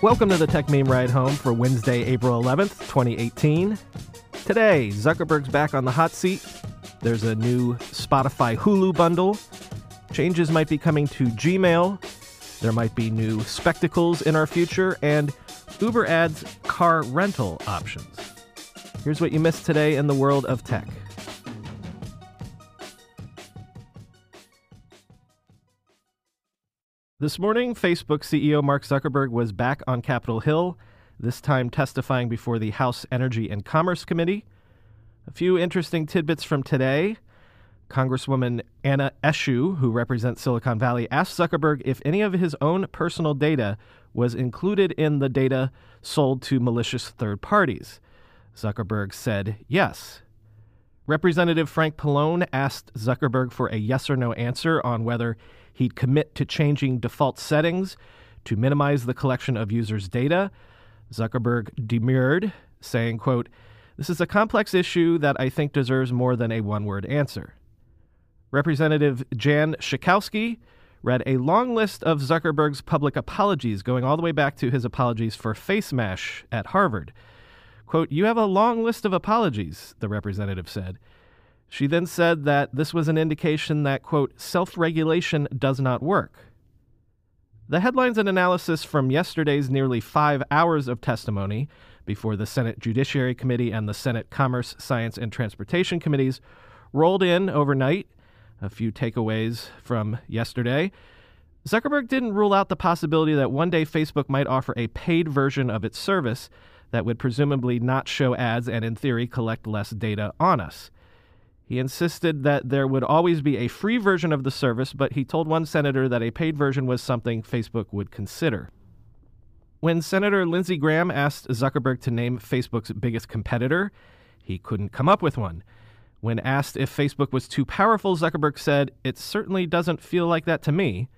Welcome to the Techmeme Ride Home for Wednesday, April 11th, 2018. Today, Zuckerberg's back on the hot seat. There's a new Spotify Hulu bundle. Changes might be coming to Gmail. There might be new spectacles in our future, and Uber adds car rental options. Here's what you missed today in the world of tech. This morning, Facebook CEO Mark Zuckerberg was back on Capitol Hill, this time testifying before the House Energy and Commerce Committee. A few interesting tidbits from today. Congresswoman Anna Eshoo, who represents Silicon Valley, asked Zuckerberg if any of his own personal data was included in the data sold to malicious third parties. Zuckerberg said yes. Representative Frank Pallone asked Zuckerberg for a yes or no answer on whether He'd commit to changing default settings to minimize the collection of users' data. Zuckerberg demurred, saying, quote, This is a complex issue that I think deserves more than a one word answer. Representative Jan Schakowsky read a long list of Zuckerberg's public apologies, going all the way back to his apologies for Facemash at Harvard. Quote, You have a long list of apologies, the representative said. She then said that this was an indication that, quote, self regulation does not work. The headlines and analysis from yesterday's nearly five hours of testimony before the Senate Judiciary Committee and the Senate Commerce, Science, and Transportation Committees rolled in overnight. A few takeaways from yesterday. Zuckerberg didn't rule out the possibility that one day Facebook might offer a paid version of its service that would presumably not show ads and, in theory, collect less data on us. He insisted that there would always be a free version of the service, but he told one senator that a paid version was something Facebook would consider. When Senator Lindsey Graham asked Zuckerberg to name Facebook's biggest competitor, he couldn't come up with one. When asked if Facebook was too powerful, Zuckerberg said, It certainly doesn't feel like that to me.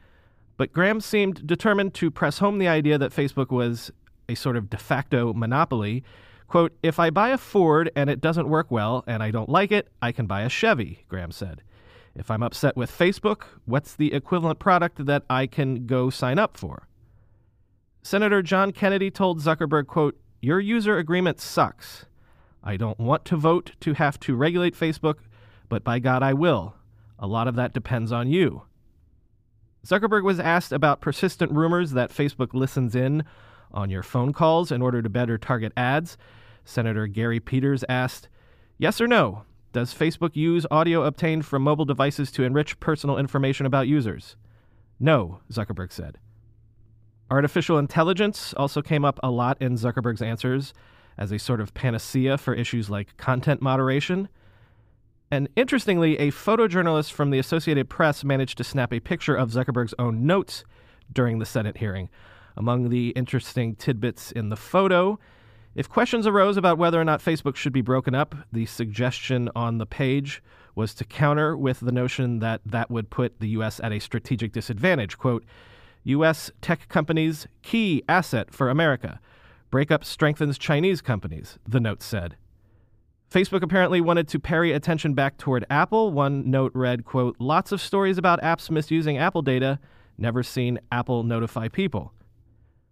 But Graham seemed determined to press home the idea that Facebook was a sort of de facto monopoly Quote, if I buy a Ford and it doesn't work well and I don't like it, I can buy a Chevy, Graham said. If I'm upset with Facebook, what's the equivalent product that I can go sign up for? Senator John Kennedy told Zuckerberg, quote, Your user agreement sucks. I don't want to vote to have to regulate Facebook, but by God, I will. A lot of that depends on you. Zuckerberg was asked about persistent rumors that Facebook listens in on your phone calls in order to better target ads. Senator Gary Peters asked, Yes or no? Does Facebook use audio obtained from mobile devices to enrich personal information about users? No, Zuckerberg said. Artificial intelligence also came up a lot in Zuckerberg's answers as a sort of panacea for issues like content moderation. And interestingly, a photojournalist from the Associated Press managed to snap a picture of Zuckerberg's own notes during the Senate hearing. Among the interesting tidbits in the photo if questions arose about whether or not Facebook should be broken up, the suggestion on the page was to counter with the notion that that would put the U.S. at a strategic disadvantage. Quote, U.S. tech companies, key asset for America. Breakup strengthens Chinese companies, the note said. Facebook apparently wanted to parry attention back toward Apple. One note read, quote, lots of stories about apps misusing Apple data, never seen Apple notify people.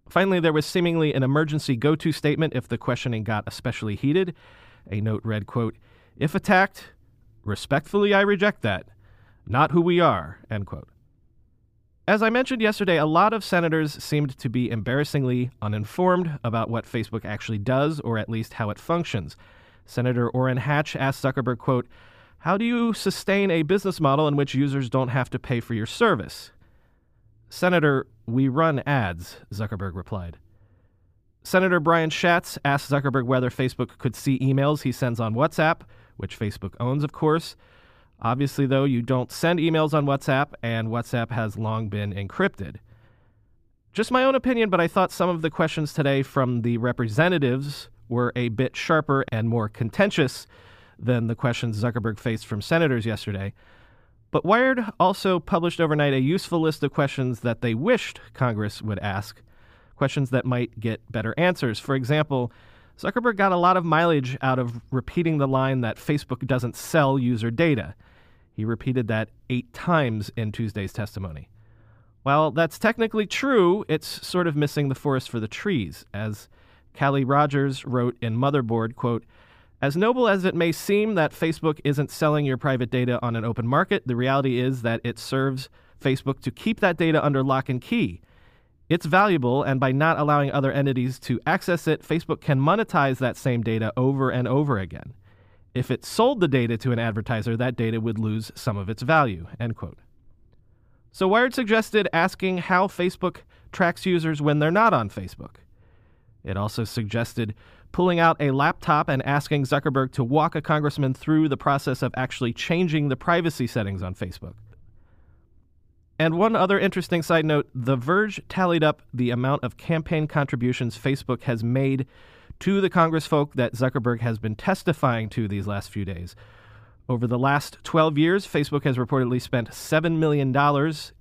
Finally, there was seemingly an emergency go to statement if the questioning got especially heated. A note read, quote, If attacked, respectfully I reject that. Not who we are, end quote. As I mentioned yesterday, a lot of senators seemed to be embarrassingly uninformed about what Facebook actually does, or at least how it functions. Senator Orrin Hatch asked Zuckerberg, quote, How do you sustain a business model in which users don't have to pay for your service? Senator, we run ads, Zuckerberg replied. Senator Brian Schatz asked Zuckerberg whether Facebook could see emails he sends on WhatsApp, which Facebook owns, of course. Obviously, though, you don't send emails on WhatsApp, and WhatsApp has long been encrypted. Just my own opinion, but I thought some of the questions today from the representatives were a bit sharper and more contentious than the questions Zuckerberg faced from senators yesterday. But Wired also published overnight a useful list of questions that they wished Congress would ask, questions that might get better answers. For example, Zuckerberg got a lot of mileage out of repeating the line that Facebook doesn't sell user data. He repeated that eight times in Tuesday's testimony. While that's technically true, it's sort of missing the forest for the trees, as Kaleigh Rogers wrote in Motherboard, quote, as noble as it may seem that Facebook isn't selling your private data on an open market, the reality is that it serves Facebook to keep that data under lock and key. It's valuable, and by not allowing other entities to access it, Facebook can monetize that same data over and over again. If it sold the data to an advertiser, that data would lose some of its value. End quote. So Wired suggested asking how Facebook tracks users when they're not on Facebook. It also suggested pulling out a laptop and asking Zuckerberg to walk a congressman through the process of actually changing the privacy settings on Facebook. And one other interesting side note The Verge tallied up the amount of campaign contributions Facebook has made to the congressfolk that Zuckerberg has been testifying to these last few days. Over the last 12 years, Facebook has reportedly spent $7 million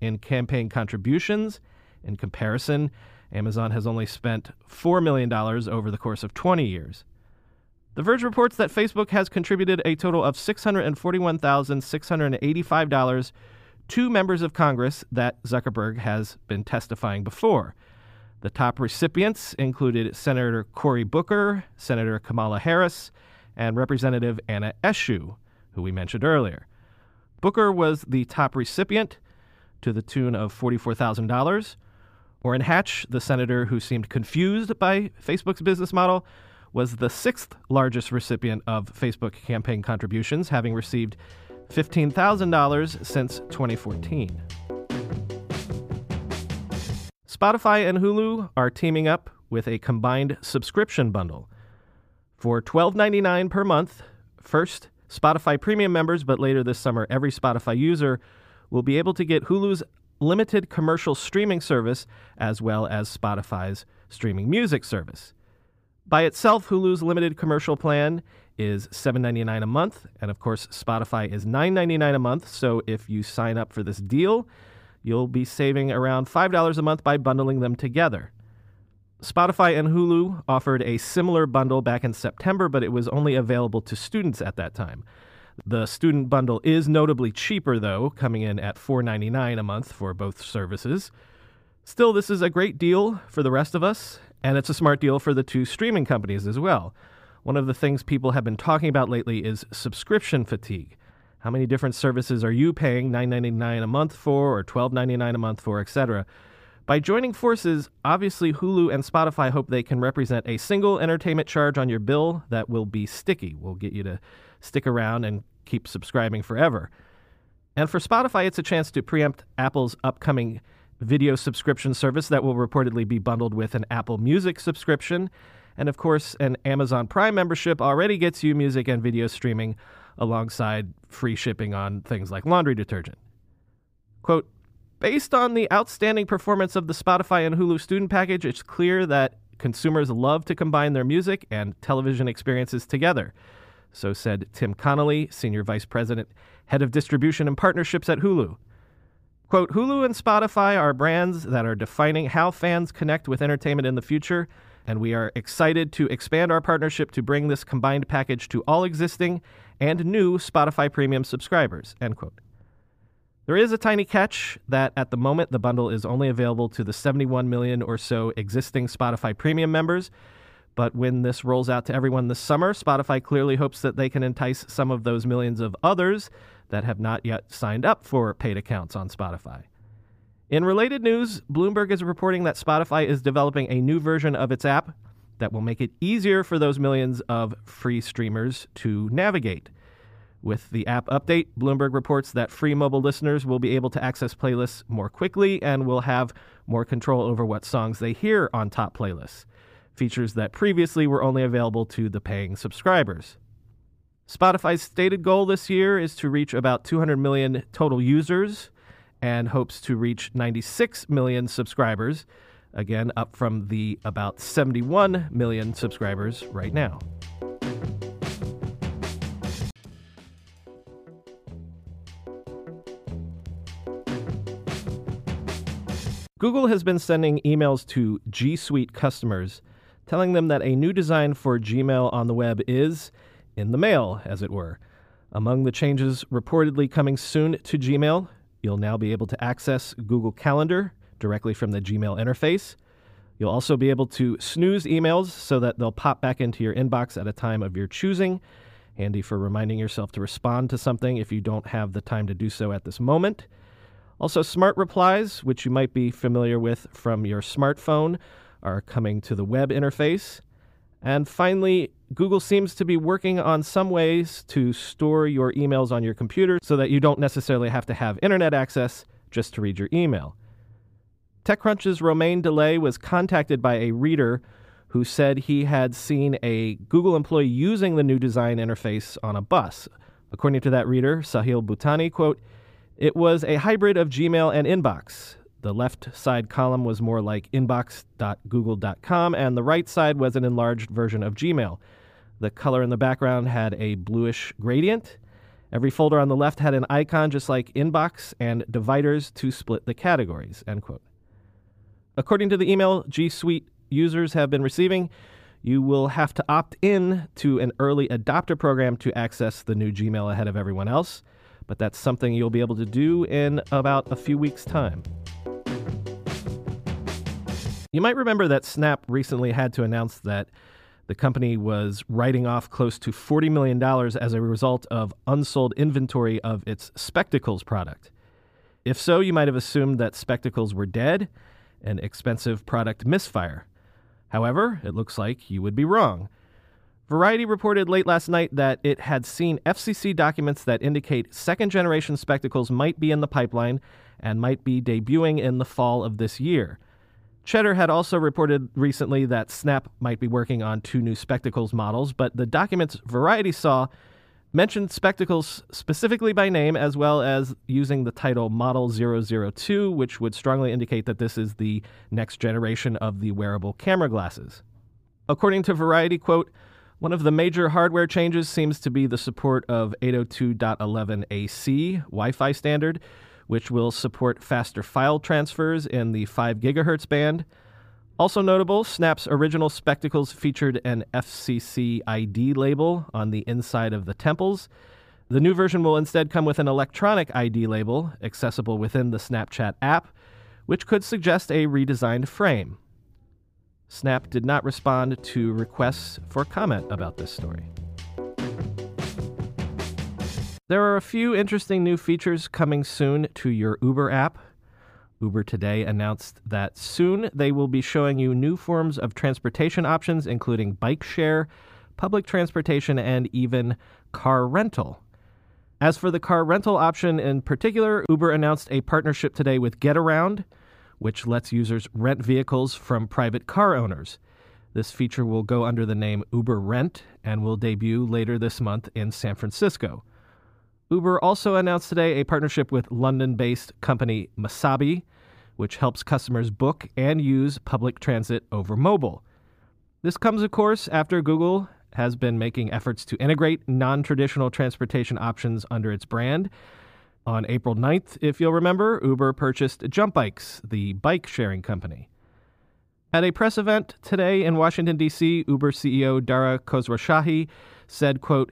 in campaign contributions. In comparison, Amazon has only spent $4 million over the course of 20 years. The Verge reports that Facebook has contributed a total of $641,685 to members of Congress that Zuckerberg has been testifying before. The top recipients included Senator Cory Booker, Senator Kamala Harris, and Representative Anna Eshoo, who we mentioned earlier. Booker was the top recipient to the tune of $44,000. Orrin Hatch, the senator who seemed confused by Facebook's business model, was the sixth largest recipient of Facebook campaign contributions, having received $15,000 since 2014. Spotify and Hulu are teaming up with a combined subscription bundle. For $12.99 per month, first, Spotify Premium members, but later this summer, every Spotify user will be able to get Hulu's limited commercial streaming service as well as Spotify's streaming music service. By itself, Hulu's limited commercial plan is $7.99 a month, and of course, Spotify is $9.99 a month. So if you sign up for this deal, you'll be saving around $5 a month by bundling them together. Spotify and Hulu offered a similar bundle back in September, but it was only available to students at that time. The student bundle is notably cheaper, though, coming in at $4.99 a month for both services. Still, this is a great deal for the rest of us, and it's a smart deal for the two streaming companies as well. One of the things people have been talking about lately is subscription fatigue. How many different services are you paying $9.99 a month for or $12.99 a month for, etc.? By joining forces, obviously Hulu and Spotify hope they can represent a single entertainment charge on your bill that will be sticky, will get you to stick around and keep subscribing forever. And for Spotify, it's a chance to preempt Apple's upcoming video subscription service that will reportedly be bundled with an Apple Music subscription. And of course, an Amazon Prime membership already gets you music and video streaming alongside free shipping on things like laundry detergent. Quote, Based on the outstanding performance of the Spotify and Hulu student package, it's clear that consumers love to combine their music and television experiences together. So said Tim Connolly, Senior Vice President, Head of Distribution and Partnerships at Hulu. Quote Hulu and Spotify are brands that are defining how fans connect with entertainment in the future, and we are excited to expand our partnership to bring this combined package to all existing and new Spotify Premium subscribers. End quote. There is a tiny catch that at the moment the bundle is only available to the 71 million or so existing Spotify Premium members. But when this rolls out to everyone this summer, Spotify clearly hopes that they can entice some of those millions of others that have not yet signed up for paid accounts on Spotify. In related news, Bloomberg is reporting that Spotify is developing a new version of its app that will make it easier for those millions of free streamers to navigate. With the app update, Bloomberg reports that free mobile listeners will be able to access playlists more quickly and will have more control over what songs they hear on top playlists, features that previously were only available to the paying subscribers. Spotify's stated goal this year is to reach about 200 million total users and hopes to reach 96 million subscribers, again, up from the about 71 million subscribers right now. Google has been sending emails to G Suite customers telling them that a new design for Gmail on the web is in the mail, as it were. Among the changes reportedly coming soon to Gmail, You'll now be able to access Google Calendar directly from the Gmail interface. You'll also be able to snooze emails so that they'll pop back into your inbox at a time of your choosing. Handy for reminding yourself to respond to something if you don't have the time to do so at this moment. Also, smart replies, which you might be familiar with from your smartphone, are coming to the web interface. And finally, Google seems to be working on some ways to store your emails on your computer so that you don't necessarily have to have internet access just to read your email. TechCrunch's Romain Dillet was contacted by a reader who said he had seen a Google employee using the new design interface on a bus. According to that reader, Sahil Bhutani, quote, it was a hybrid of Gmail and Inbox. The left side column was more like inbox.google.com, and the right side was an enlarged version of Gmail. The color in the background had a bluish gradient. Every folder on the left had an icon just like Inbox and dividers to split the categories. End quote. According to the email G Suite users have been receiving, you will have to opt in to an early adopter program to access the new Gmail ahead of everyone else, but that's something you'll be able to do in about a few weeks' time. You might remember that Snap recently had to announce that the company was writing off close to $40 million as a result of unsold inventory of its Spectacles product. If so, you might have assumed that Spectacles were dead an expensive product misfire. However, it looks like you would be wrong. Variety reported late last night that it had seen FCC documents that indicate second generation spectacles might be in the pipeline and might be debuting in the fall of this year. Cheddar had also reported recently that Snap might be working on two new spectacles models, but the documents Variety saw mentioned spectacles specifically by name as well as using the title Model 002, which would strongly indicate that this is the next generation of the wearable camera glasses. According to Variety, quote, one of the major hardware changes seems to be the support of 802.11ac Wi Fi standard, which will support faster file transfers in the 5 gigahertz band. Also notable, Snap's original spectacles featured an FCC ID label on the inside of the temples. The new version will instead come with an electronic ID label accessible within the Snapchat app, which could suggest a redesigned frame. Snap did not respond to requests for comment about this story. There are a few interesting new features coming soon to your Uber app. Uber today announced that soon they will be showing you new forms of transportation options, including bike share, public transportation, and even car rental. As for the car rental option in particular, Uber announced a partnership today with Getaround, which lets users rent vehicles from private car owners. This feature will go under the name Uber Rent and will debut later this month in San Francisco. Uber also announced today a partnership with London based company Masabi, which helps customers book and use public transit over mobile. This comes, of course, after Google has been making efforts to integrate non traditional transportation options under its brand. On April 9th, if you'll remember, Uber purchased Jump Bikes, the bike sharing company. At a press event today in Washington, D.C., Uber CEO Dara Khosrowshahi said, quote,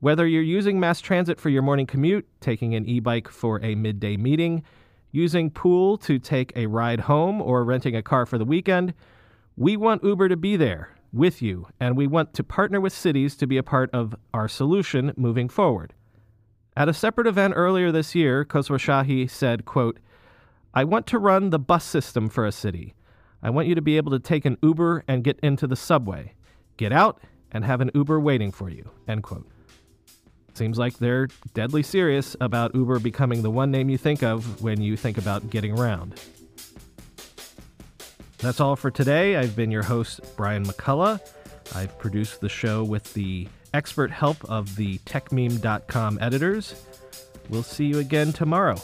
whether you're using mass transit for your morning commute, taking an e bike for a midday meeting, using Pool to take a ride home, or renting a car for the weekend, we want Uber to be there with you, and we want to partner with cities to be a part of our solution moving forward. At a separate event earlier this year, Khosrowshahi said, quote, I want to run the bus system for a city. I want you to be able to take an Uber and get into the subway. Get out and have an Uber waiting for you. End quote. Seems like they're deadly serious about Uber becoming the one name you think of when you think about getting around. That's all for today. I've been your host, Brian McCullough. I've produced the show with the expert help of the techmeme.com editors. We'll see you again tomorrow.